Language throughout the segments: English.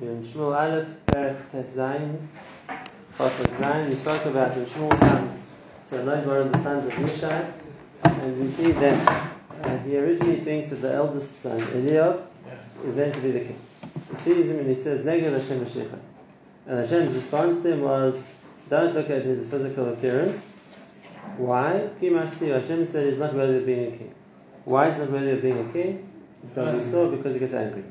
in Shmuel Aleph, Perek Tes Zayin, Pasuk Zayin, we spoke about when Shmuel comes to another one of the sons of Yishai, and we see that uh, he originally thinks that the eldest son, Eliyav, is meant to be the king. He sees him and he says, Negel Hashem Mashiach. And Hashem's response to him was, don't look at his physical appearance. Why? Kimasti, Hashem said he's not worthy of being a king. Why is not worthy of being a king? So we saw because he gets angry.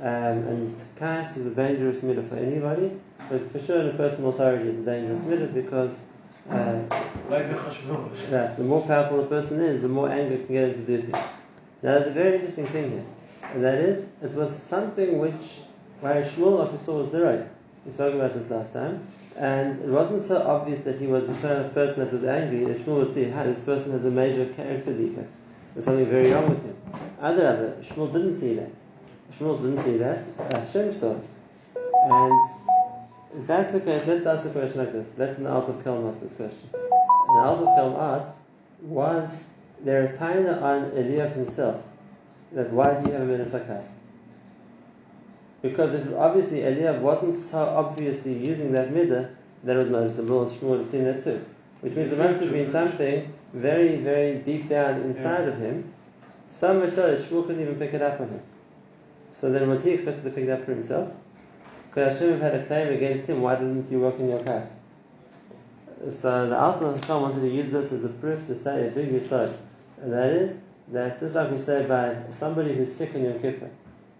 Um, and Kais is a dangerous midah for anybody, but for sure a personal authority is a dangerous midah because uh, that the more powerful a person is, the more anger can get him to do things. Now there's a very interesting thing here, and that is, it was something which, why Shmuel, like we saw, was the right. We spoke about this last time, and it wasn't so obvious that he was the kind of person that was angry that Shmuel would see, this person has a major character defect. There's something very wrong with him. Other Shmuel didn't see that. Shmuel didn't see that. Uh, Hashem saw it. And that's okay. Let's ask a question like this. Let's an Alter Kelm ask this question. And Alter Kelm asked, was there a taina on Eliyav himself that why did he have a Menasakast? Because if obviously Eliyav wasn't so obviously using that midah, that was noticeable. Shmuel would have seen that too. Which means there must have been something very, very deep down inside yeah. of him, so much so that Shmuel couldn't even pick it up on him. So then was he expected to pick it up for himself? Could Hashem have had a claim against him? Why didn't you work in your past? So the Alter Hashem wanted to use this as a proof to say a big yisod. And that is, that just like we say about somebody who's sick in Yom Kippur,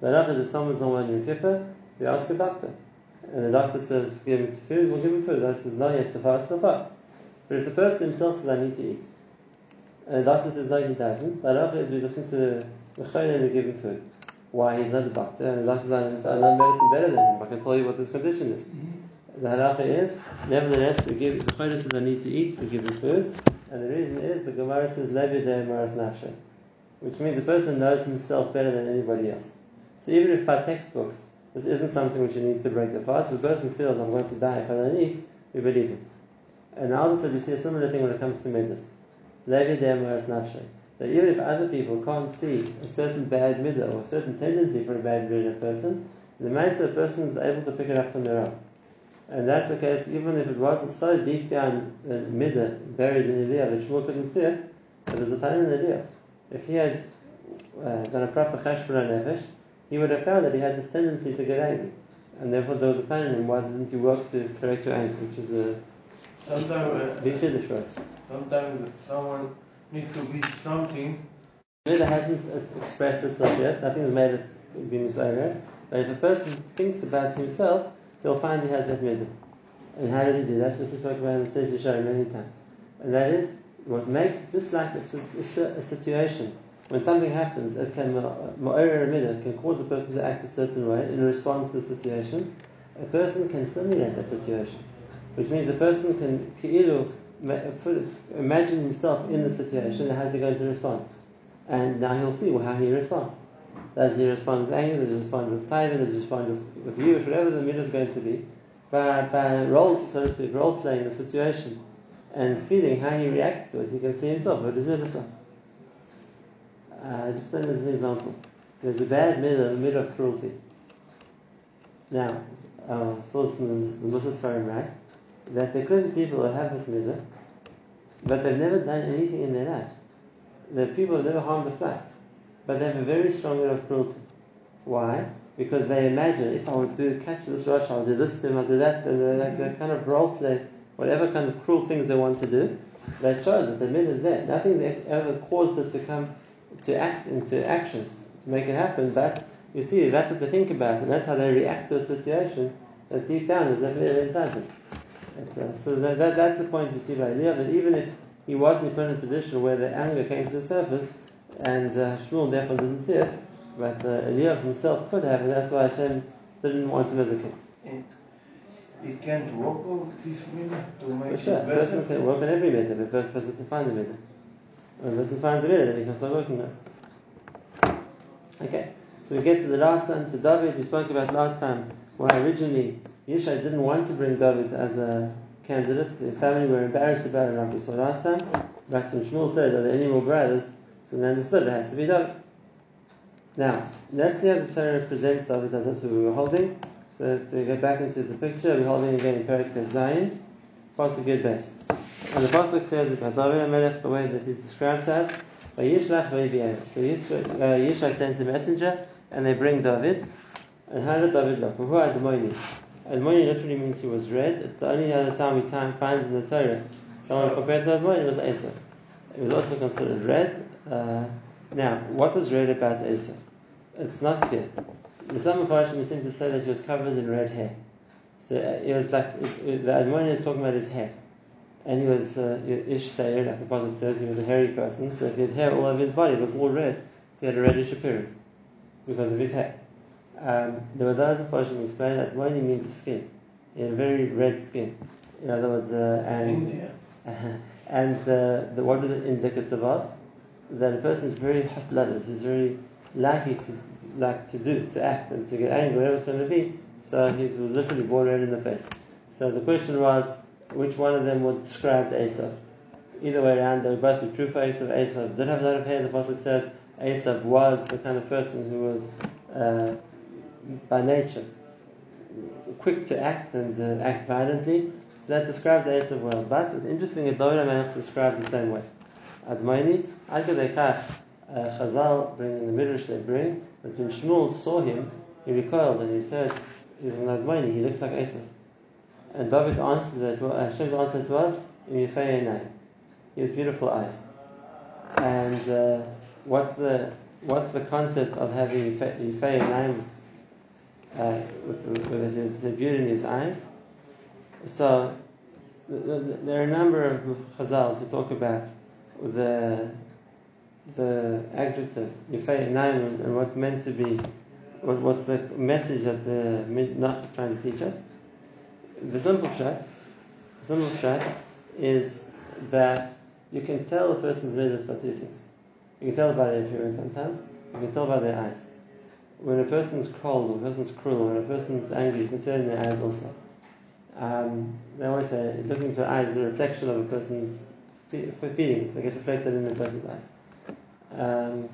the is if someone's not well in Yom Kippur, we ask a doctor. And the doctor says, give him food, we'll give him food. The doctor says, no, he has to fast, he'll fast. But if the person himself says, I need to eat, and the doctor says, no, he doesn't, the halacha is we listen to the Mechayim and we give him food. Why? He's not a doctor, and the doctor says, I know medicine better than him. I can tell you what this condition is. Mm-hmm. The halacha is, nevertheless, we give, the Chayim says, I need to eat, we give him food. And the reason is, the Gemara says, Levi Maras Nafshe, which means the person knows himself better than anybody else. So even if by textbooks, this isn't something which he needs to break the fast, if the person feels, I'm going to die if I don't eat, we believe him. And now said we see a similar thing when it comes to midas. Levi Maras Nafshe that even if other people can't see a certain bad midah or a certain tendency for a bad midah in a person, the Maisa person is able to pick it up on their own. And that's the case even if it wasn't so deep down uh, midah, buried in Eliyav that Shmuel couldn't see it, but there's a time in Eliyav. If he had uh, done a proper cheshbon nefesh, he would have found that he had this tendency to get angry. And therefore there was a time in him, why didn't you work to correct your anger, which is a sometimes, big chiddush for us. Sometimes someone needs to be something. It hasn't expressed itself yet. Nothing has made it be misayred. But if a person thinks about himself, he'll find he has that midah. And how does he do that? This is spoken about in the Yisharim many times. And that is what makes just like a, a, a situation when something happens, it can it can cause a person to act a certain way in response to the situation. A person can simulate that situation, which means a person can imagine himself in the situation how's he going to respond. And now he'll see how he responds. Does he respond with anger? Does he respond with taiva? Does he respond with, with Yush? Whatever the midah is going to be. By, by role, so to speak, role playing the situation and feeling how he reacts to it, he can see himself. What is midah uh, Just as an example. There's a bad midah, a midah of cruelty. Now, uh, in the, the Muslim right? That the be people have this midah, but they've never done anything in their lives. The people have never harmed a fly, but they have a very strong midah of cruelty. Why? Because they imagine if I would do catch this rush, I'll do this to him, I'll do that, and like they kind of role play whatever kind of cruel things they want to do. That shows that the midah is there. Nothing's ever caused it to come to act into action to make it happen, but you see, that's what they think about, and that's how they react to a situation. That deep down is that midah inside them. Uh, so that, that, that's the point we see by Eliyav, that even if he wasn't put in a position where the anger came to the surface, and uh, Shmuel therefore didn't see it, but uh, Eliyav himself could have, and that's why Hashem didn't want him as a king. He can't work on this minute to make For sure, it better. a person can work on every minute, but first person can find the minute. When a person finds the minute, then he can start working on it. Okay, so we get to the last time, to David. We spoke about last time why originally Yishai didn't want to bring David as a candidate. The family were embarrassed about it, like we saw last time. Back when Shmuel said, Are there any more brothers? So they understood it has to be David. Now, let's see how the Torah presents David as that's what we were holding. So to get back into the picture, we're holding again in Perik Zayin, Pasuk Gid Bes. And the Pasuk says about David HaMelech, the way that he's described to us. So Yishai uh, sends a messenger, and they bring David. And how did David look? Who had the money? Admoni literally means he was red. It's the only other time we time find in the Torah someone compared to Admoni was Esau. It was also considered red. Uh, now, what was red about Esau? It's not clear. The some Mepharshim seem to say that he was covered in red hair. So uh, it was like it, it, the Admoni is talking about his hair, and he was uh, ish sayer, like the Prophet says, he was a hairy person. So he had hair all over his body, it was all red. So he had a reddish appearance because of his hair. Um, the Wadaz Mepharshim explain that Admoni means the skin. A very red skin. In other words, uh, and and the, the, what is it indicative of? That a person is very hot-blooded, he's very likely to like to do, to act, and to get angry, whatever it's going to be. So he's literally born red in the face. So the question was, which one of them would describe Esav? Either way around, they would both be true for Esav. Esav did have a lot of hair. The pasuk says Esav was the kind of person who was, uh, by nature, quick to act and uh, act violently. So that describes the Esav well. But it's interesting that David HaMelech is described the same way. Admoni, Ad Kedei Kach, uh, Chazal bring in the Midrash they bring that when Shmuel saw him, he recoiled and he said, "He's an Admoni. He looks like Esav." And David answered that. Well, Hashem's answer "Yifei name." He has beautiful eyes. And uh, what's the what's the concept of having Yifei name uh, with, with, the beauty in his eyes? So th- th- there are a number of Chazals who talk about the the adjective Yifei name and, what's meant to be what, what's the message that the Midrash is trying to teach us. The simple pshat, simple pshat is that you can tell a person's midas by two things. You can tell by their appearance sometimes. You can tell by their eyes. When a person's cold, or a person's cruel, when a person's angry, you can see it in their eyes also. Um, they always say looking into eyes is a reflection of a person's fe- feelings. They get reflected in the person's eyes. Um,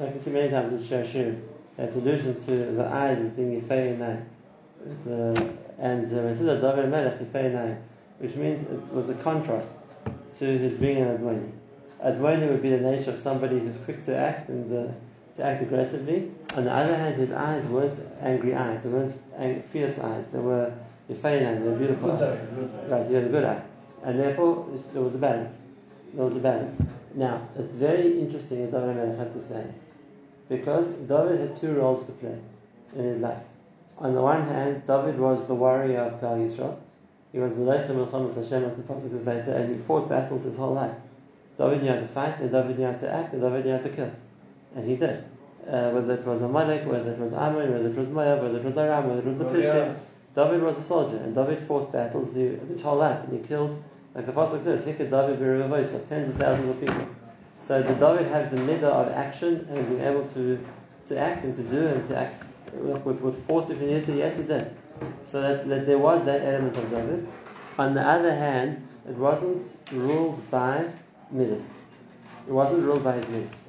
I can see many times in Shashir that allusion to the eyes as being Yifei. It's, uh, and uh, when it says David Melech Yifei which means it was a contrast to his being an Admoni. Admoni would be the nature of somebody who's quick to act and uh, to act aggressively. On the other hand, his eyes weren't angry eyes, they weren't ang- fierce eyes, they were Yifei Yinayim, they were beautiful Good eyes. eye, good eye. Right, he had a good eye. And therefore, there was a balance. There was a balance. Now, it's very interesting that David Melech had this balance. Because David had two roles to play in his life. On the one hand, David was the warrior of Klal Yisrael. He was the Leichem Milchamas Hashem, like the Pasuk says later, and he fought battles his whole life. David knew how to fight, and David knew how to act, and David knew how to kill. And he did. Uh, whether it was Amalek, whether it was Ammon, whether it was Moab, whether it was Aram, whether it was the Philistines, David was a soldier, and David fought battles his whole life, and he killed, like the Pasuk says, Hikad David Birivavosa, tens of thousands of people. So did David have the midah of action and being able to, to act and to do and to act with, with force if he needed to? Yes, he did. So that, that there was that element of David. On the other hand, it wasn't ruled by midas. It wasn't ruled by his midas.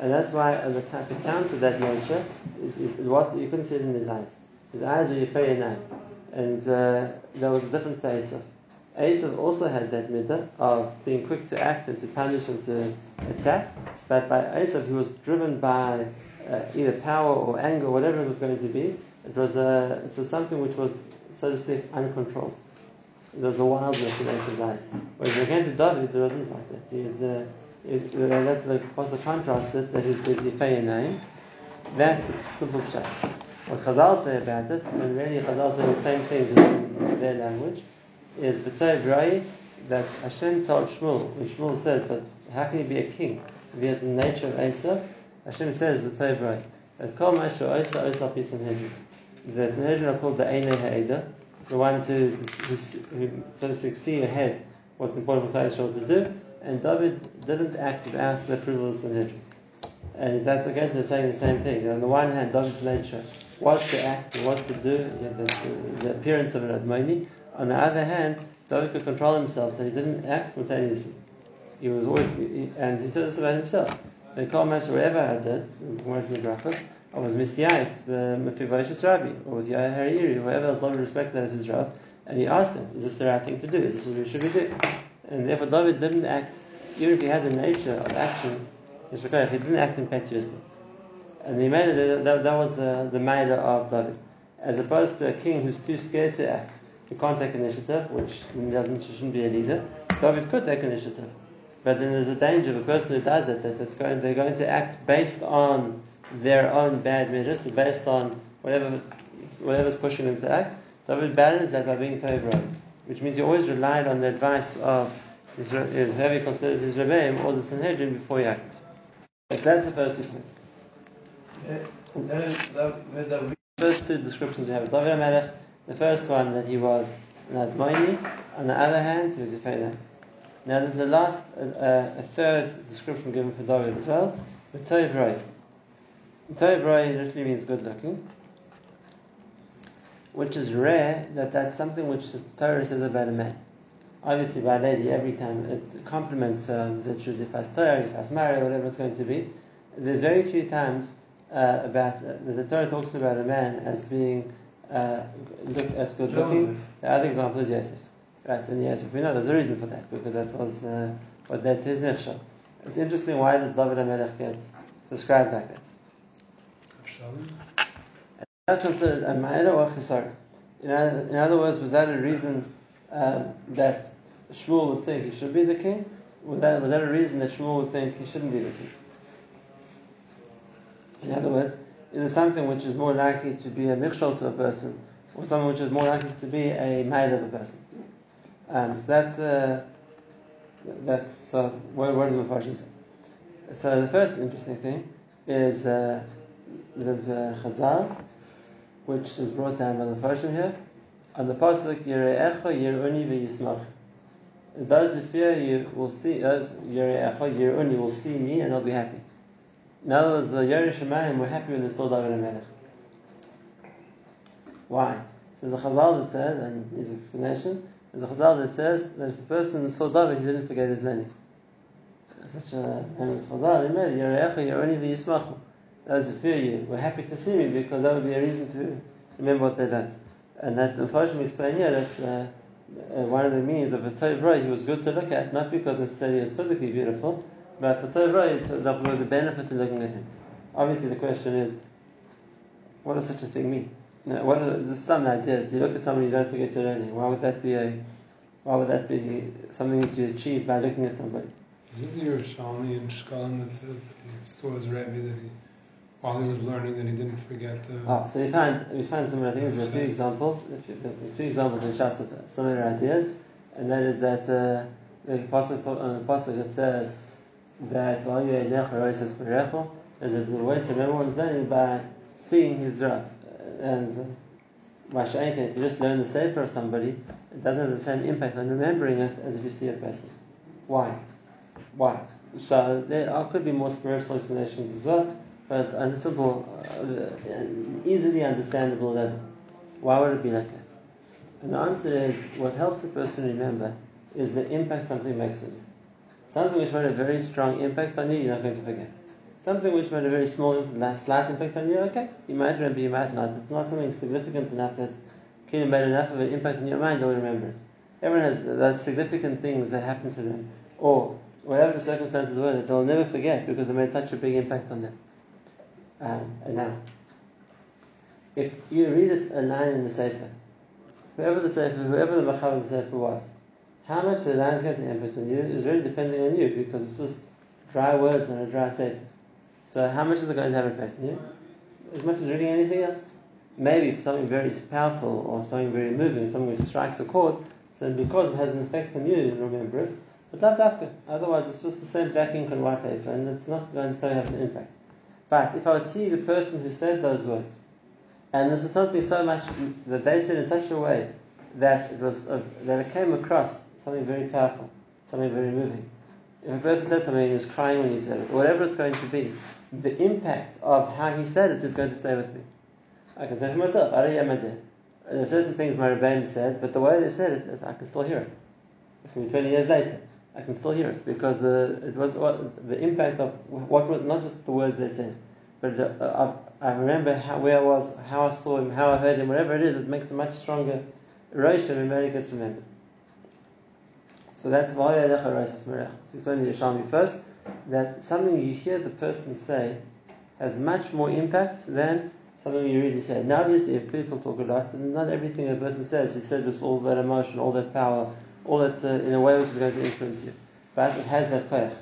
And that's why, uh, the, to counter that nature, is, is, it was, you couldn't see it in his eyes. His eyes were Yifei. And uh, there was a difference to Esav. Esav also had that midah of being quick to act and to punish and to attack. But by Esav, he was driven by uh, either power or anger, or whatever it was going to be. It was, uh, it was something which was, so to speak, uncontrolled. There was a wildness in Esav's eyes. Whereas when it came to David, there wasn't like that. He was, uh, it, uh, that's the, what's the contrast that, that is, is Yifei name. That's simple pshat. What Chazal say about it, and really Chazal say the same thing in their language, is V'tay B'rai, that Hashem told Shmuel, when Shmuel said, but how can he be a king if he has the nature of Esav? Hashem says, V'tay B'rai, that Kol Mashu Osa Osa Pis Sanhedrin. The Sanhedrin are called the Einei Ha'eda, the ones who, who, who, so to speak, see ahead what's important for Yisrael to do, and David didn't act without the approval of the Sanhedrin. And that's against they're saying the same thing. On the one hand, David's nature was to act and was to do, he the, the appearance of an Admoni. On the other hand, David could control himself, so he didn't act spontaneously. He was always, and he said this about himself. The Kol Mash, wherever I did, most of the brachas, I was Messiahs, uh, the Mephibosheth Rabbi, or with Yair Hariri, whoever else David respected as his and he asked him, is this the right thing to do? Is this what we should be doing? And therefore David didn't act, even if he had the nature of action, he didn't act impetuously. And he made it, that, that was the, the matter of David. As opposed to a king who's too scared to act, he can't take initiative, which doesn't shouldn't be a leader. David could take initiative. But then there's a danger of a person who does it that it's going, they're going to act based on their own bad measures, based on whatever whatever's pushing them to act. David balanced that by being Toiv which means he always relied on the advice of his, whoever he considered his Rebbeim or the Sanhedrin before he acted. But that's the first two points. The first two descriptions we have of David Melech, the first one that he was an Admoini, on the other hand, he was a Feidah. Now there's a last, a, a, third description given for David as well, the Toiv Roy. Toiv literally means good looking, which is rare that that's something which the Torah says about a man. Obviously, by a lady, every time it complements um, the truth if I Torah, if I marry, whatever it's going to be. There's very few times uh, about uh, the Torah talks about a man as being uh, look, as good looking. The other example is Yosef. Right, and Yosef, we know there's a reason for that because that was uh, what led to his nechshel. It's interesting why does David HaMelech get described like that? Not considered a ma'ila or chisar. In other words, was that a reason um, that Shmuel would think he should be the king? Was that, was that a reason that Shmuel would think he shouldn't be the king? In other words, is it something which is more likely to be a michshol to a person, or something which is more likely to be a ma'ila of a person? Um, so that's the that's uh, what what the Mepharshim say. So the first interesting thing is uh, there's a Chazal which is brought down by the Mepharshim here on the pasuk Yireecha Yiruni v'Yismach. Those who fear you will see uh, those Yireecha Yiruni will see me and they'll be happy. In other words, the Yerei Shemayim were happy when they saw David and Melech. Why? So there's a Chazal that says, and his explanation there's a chazal that says that if a person saw David, he didn't forget his learning. Such a famous chazal. He made Yerecha Yeroni v'Yismachu. Those who fear you were happy to see me because that would be a reason to remember what they learned. And that the Mepharshim explain here that uh, uh, one of the means of a Tov he was good to look at, not because necessarily he was physically beautiful, but for Tov there was a benefit to looking at him. Obviously, the question is, what does such a thing mean? What are, there's some idea. If you look at somebody, you don't forget your learning. Why would that be a? Why would that be something that you achieve by looking at somebody? Isn't there a Yerushalmi in Shkalim that says that he saw his Rebbe that he, while he was learning, that he didn't forget the. Oh, so we find we find some. I think there's a few examples. A few examples in Shas of similar ideas, and that is that uh, the pasuk on the pasuk it says that while you're in and there's a way to remember one's learning by seeing his Rav and Masha'inkin, if you just learn the Sefer of somebody, it doesn't have the same impact on remembering it as if you see a person. Why? Why? So there are, could be more spiritual explanations as well, but on a simple, uh, easily understandable level. Why would it be like that? And the answer is, what helps a person remember is the impact something makes on you. Something which made a very strong impact on you, you're not going to forget. Something which made a very small, slight impact on you, okay, you might remember, you might not. It's not something significant enough that can made enough of an impact in your mind, you'll remember it. Everyone has those significant things that happen to them, or whatever the circumstances were that they'll never forget because they made such a big impact on them. Um, and now, if you read a line in the Sefer, whoever the Sefer, whoever the Machav of the Sefer was, how much the line is going to impact on you is really depending on you because it's just dry words and a dry Sefer. So how much is it going to have an effect on you? As much as reading anything else. Maybe something very powerful or something very moving, something which strikes a chord, so because it has an effect on you, you remember it. But. Otherwise, it's just the same black ink on white paper, and it's not going to have an impact. But if I would see the person who said those words, and this was something so much that they said in such a way that it was uh, that it came across something very powerful, something very moving. If a person said something and he was crying when he said it, whatever it's going to be, the impact of how he said it is going to stay with me. I can say for myself, there are certain things my Rebbeim said, but the way they said it, I can still hear it. If 20 years later, I can still hear it because uh, it was what, the impact of what was not just the words they said, but uh, I, remember how, where I was, how I saw him, how I heard him, whatever it is, it makes a much stronger Rosh and it gets remembered. So that's why I explain to the Yerushalmi first, that something you hear the person say has much more impact than something you really say. Now, obviously, if people talk a lot, and not everything a person says is said with all that emotion, all that power, all that uh, in a way which is going to influence you. But it has that koyach.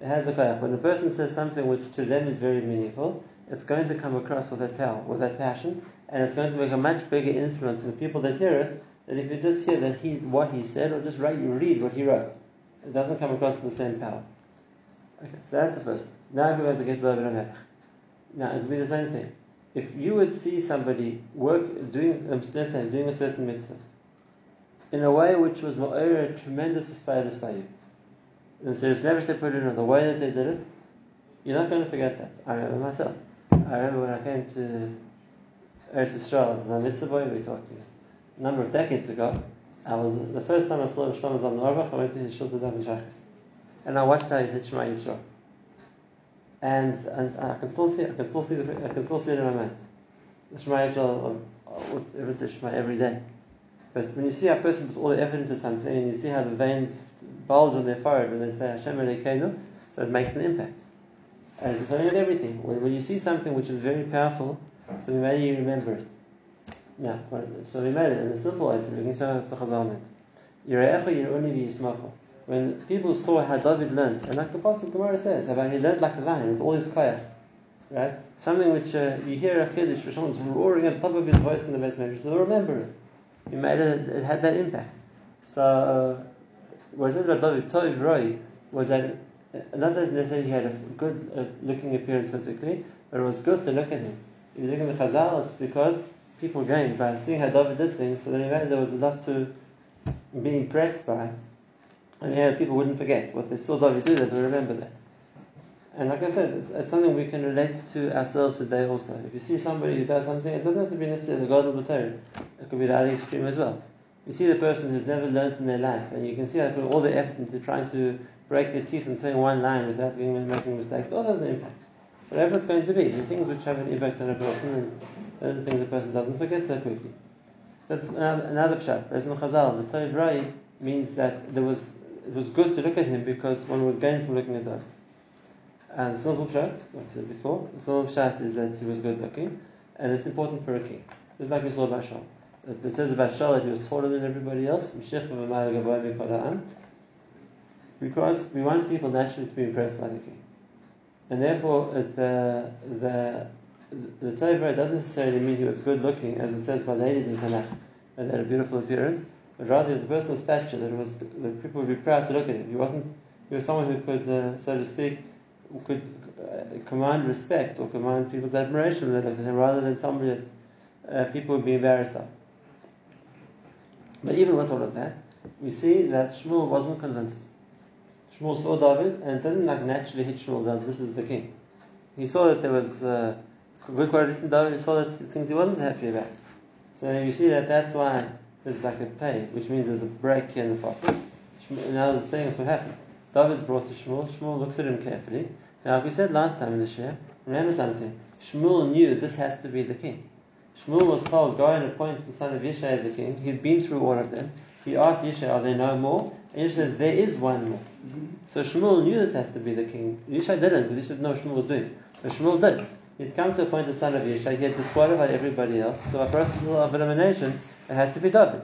It has a koyach. When a person says something which to them is very meaningful, it's going to come across with that power, with that passion, and it's going to make a much bigger influence on the people that hear it than if you just hear that he what he said or just write read what he wrote. It doesn't come across with the same power. Okay, so that's the first. Now we're going to get David Melech. Now it'll be the same thing. If you would see somebody work doing um, let's say doing a certain mitzvah in a way which was a tremendous aspiratus by you, and so it's never separated in the way that they did it, you're not going to forget that. I remember myself. I remember when I came to Eretz Yisrael as a mitzvah boy, we were talking a number of decades ago. I was the first time I saw Shlomo Zalman Auerbach, I went to his shul to daven and I watched how he said Shema Yisrael and and I can still see I can still see the, I can still see it in my mind. Shema Yisrael, uh, uh, everyone says Shema every day. But when you see a person puts all the effort into something and you see how the veins bulge on their forehead when they say Hashem Elokeinu, so it makes an impact. And it's something with everything. When, when you see something which is very powerful, so maybe you remember it. Yeah, so we made it in a simple way. When people saw how David learned, and like the Pasuk Gemara says, about he learned like a lion with all his koyach, right? Something which uh, you hear a chiddush where someone's roaring at the top of his voice in the measure, so remember it. You it, had that impact. So, what it says about David, Tov Roy, was that not that necessarily he had a good uh, looking appearance physically, but it was good to look at him. If you look at the Chazal, it's because people gained by seeing how David did things, so then there was a lot to be impressed by and yeah, people wouldn't forget what they saw David do, they would remember that. And like I said, it's, it's, something we can relate to ourselves today also. If you see somebody who does something, it doesn't have to be necessarily the God of the Torah. It could be the other extreme as well. You see the person who's never learned in their life, and you can see they put all the effort into trying to break their teeth and saying one line without making mistakes. It also has an impact. Whatever it's going to be, the things which have an impact on a person, and those are things a person doesn't forget so quickly. That's another, another pshat. As in Chazal, the Torah means that there was it was good to look at him because one would gain from looking at that. And the simple pshat, like I said before, the simple is that he was good looking, and it's important for a king. Just like we saw about Shaul. It says about Shaul that he was taller than everybody else, because we want people naturally to be impressed by the king. And therefore, the, the, the Torah doesn't necessarily mean he was good looking, as it says by ladies in Tanakh, that they had a beautiful appearance but rather his personal stature that was that people would be proud to look at him. He wasn't he was someone who could, uh, so to speak, could uh, command respect or command people's admiration rather than somebody that uh, people would be embarrassed of. But even with all of that, we see that Shmuel wasn't convinced. Shmuel saw David and didn't like naturally hit Shmuel that this is the king. He saw that there was uh, good qualities in David. He saw that things he wasn't happy about. So you see that that's why there's like a pay, which means there's a break in the fossil. Now the thing is what happened. David's brought to Shmuel. Shmuel looks at him carefully. Now, like we said last time in the share, remember something. Shmuel knew this has to be the king. Shmuel was told, go and appoint the son of Yishai as the king. He'd been through all of them. He asked Yishai, are there no more? And Yishai says, there is one more. Mm-hmm. So Shmuel knew this has to be the king. Yishai didn't, because Yishai didn't know what Shmuel was doing. But Shmuel did. He'd come to appoint the son of Yishai. He had disqualified everybody else. So a process of elimination, it had to be David.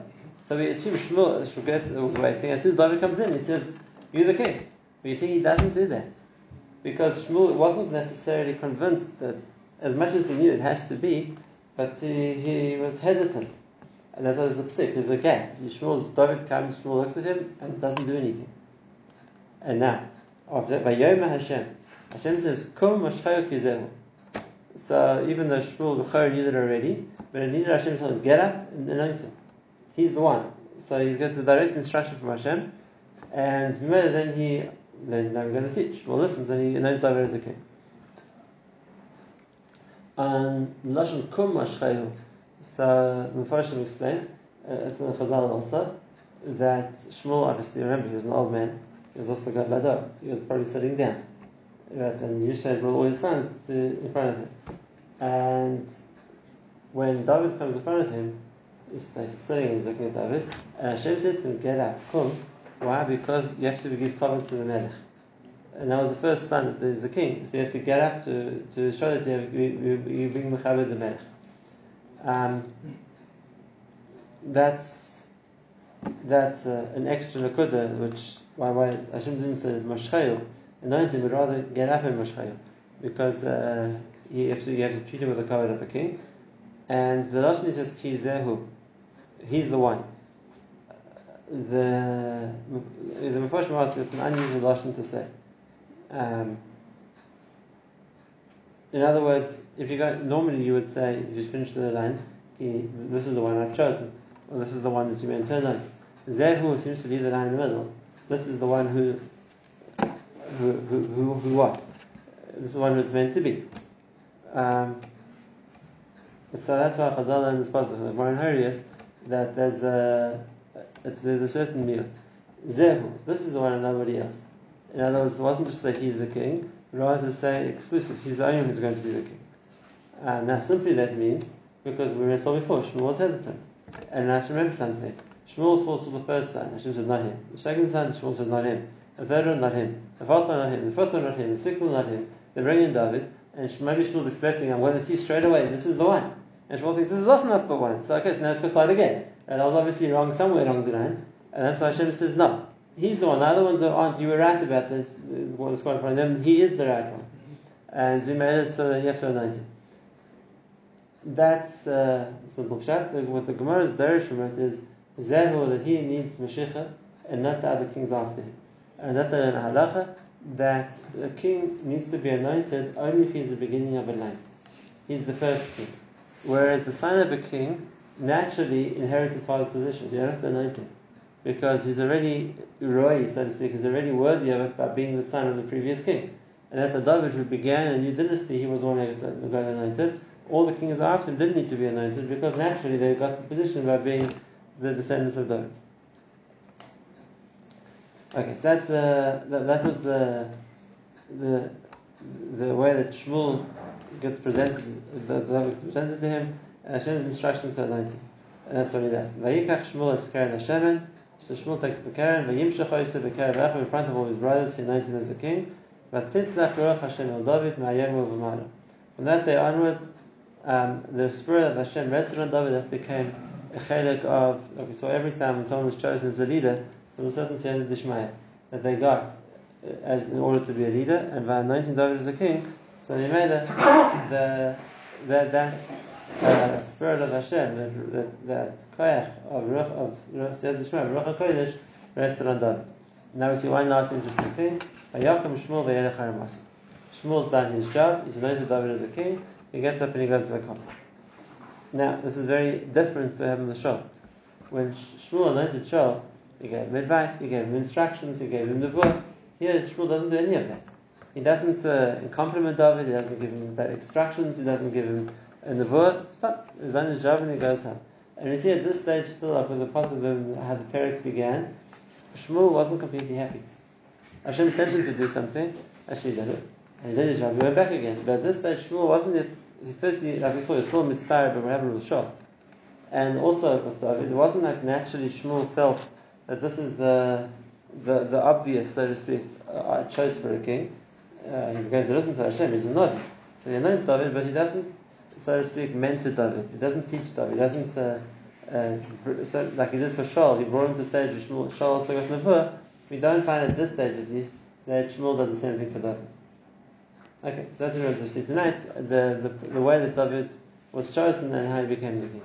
So we assume Shmuel, Shmuel gets waiting. As soon as David comes in, he says, You're the king. But you see, he doesn't do that. Because Shmuel wasn't necessarily convinced that, as much as he knew it has to be, but he, he was hesitant. And that's why there's a psik, there's a gap. Shmuel, David comes, Shmuel looks at him, and doesn't do anything. And now, after Vayoma Hashem. Hashem says, Kum So even though Shmuel knew that already, but it needed Hashem to get up and anoint him. He's the one. So he gets a direct instruction from Hashem, and then he then I'm going to teach. Well, listens and he knows David as a king. And Lashon Kum Ashchayu. So Mepharshim explained, uh, it's in Chazal also, that Shmuel obviously remember he was an old man. He was also got lador. He was probably sitting down. That and Yishai brought all his sons to in front of him. And when David comes in front of him, he's sitting and he's looking at David, and Hashem says to him, Get up, come. Why? Because you have to give cover to the Melech. And that was the first sign that there's a king. So you have to get up to, to show that you, have, you, you, you bring the Melech. Um, that's that's uh, an extra nakuda, which why why Hashem didn't say Mashchayil, Anointing would rather get up in Mashchayil, because uh, you have to you have to treat him with the cover of a king, and the lashon says Ki zehu, he's the one. The the Mepharshim asks it's an unusual lashon to say. Um, in other words, if you go normally you would say if you finish the line, this is the one I've chosen, or this is the one that you meant to tonight. Zehu seems to be the line in the middle. This is the one who, who, who, who, who what? This is the one who it's meant to be. Um, so that's why Chazal in this passage, Moran Harius, that there's a there's a certain mute. Zehu, this is the one and nobody else. In other words, it wasn't just that he's the king, rather say exclusive, he's the only one who's going to be the king. Uh, now, simply that means, because we saw before, Shmuel was hesitant. And now, remember something. Shmuel falls to the first son, Hashem said, not him. The second son, Shmuel said, not him. The third one, not him. The fourth one, not him. The fifth one, not him. The sixth one, not him. They bring in David, and maybe Shmuel's expecting, I'm going to see straight away, this is the one. And Shmuel thinks, this is also not the one. So, okay, so now let's go slide again. And I was obviously wrong somewhere along the line. And that's why Hashem says, no. He's the one. The other ones that aren't. You were right about this. What was quite of them. He is the right one. And we made it so that you have to anoint him. That's uh, simple pshat. What the Gemara's derish from it is Zehu that he needs Mashiach and not the other kings after him. And that in halacha that the king needs to be anointed only if he's the beginning of a line. He's the first king. Whereas the son of a king naturally inherits his father's position. So you don't have to anoint him because he's already roy, so to speak, he's already worthy of it by being the son of the previous king. And that's a David who began a new dynasty, he was one who got anointed. All the kings after him didn't need to be anointed because naturally they got the position by being the descendants of David. Okay, so that's the that, that was the the the way that Shmuel gets presented, the David gets presented to him, Hashem's instruction to anoint him. And that's what he does. Vayikach Shmuel es Karen Hashemen, so Shmuel takes the Karen, Vayimshach Oiseh Bekaren Rachel in front of all his brothers, he anoints him as the king. Vatitzlach Ruach Hashem El David Ma'ayemu V'mala. From that day onwards, um, the spirit of Hashem rested on David that became a chelik of, like we saw every time when someone was chosen as a leader, so a certain Siyam Dishmaya that they got uh, as in order to be a leader, and by anointing David as a king, so he made it, the, that, that uh, spirit of Hashem, that, that, koyach of Ruach, of Siyad Dishmaya, Ruach HaKodesh, rested on David. Now we see one last interesting thing. Hayakum Shmuel v'yedech haramasi. Shmuel's done his job. He's anointed David as a king. He gets up and he goes to the Kotel. Now, this is very different to having the Shul. When Shmuel anointed Shaul, he gave him advice, he gave him instructions, he gave him the book. Here, Shmuel doesn't do any of that. He doesn't uh, compliment David, he doesn't give him instructions, he doesn't give him a nevuah. Stop. He's done his job and he goes home. And we see at this stage, still up with the part of the, how the parak began, Shmuel wasn't completely happy. Hashem sent him to do something, actually he did it, and he did job, he went back again. But at this stage, Shmuel wasn't yet, he firstly, like we saw, he was still mitzvah, but we're having with Shah. And also with David, it wasn't like naturally Shmuel felt that this is the the, the obvious, so to speak, uh, choice for a king. Uh, he's going to listen to Hashem, he's not. So he knows David, but he doesn't, so to speak, mentor David. He doesn't teach David. He doesn't, uh, uh, so, like he did for Shaul, he brought him to stage Shaul also got Nevuah. We don't find at this stage, at least, that Shmuel does the same thing for David. Okay, so that's what we're going to see tonight. The, the, the way that David was chosen and how he became the king.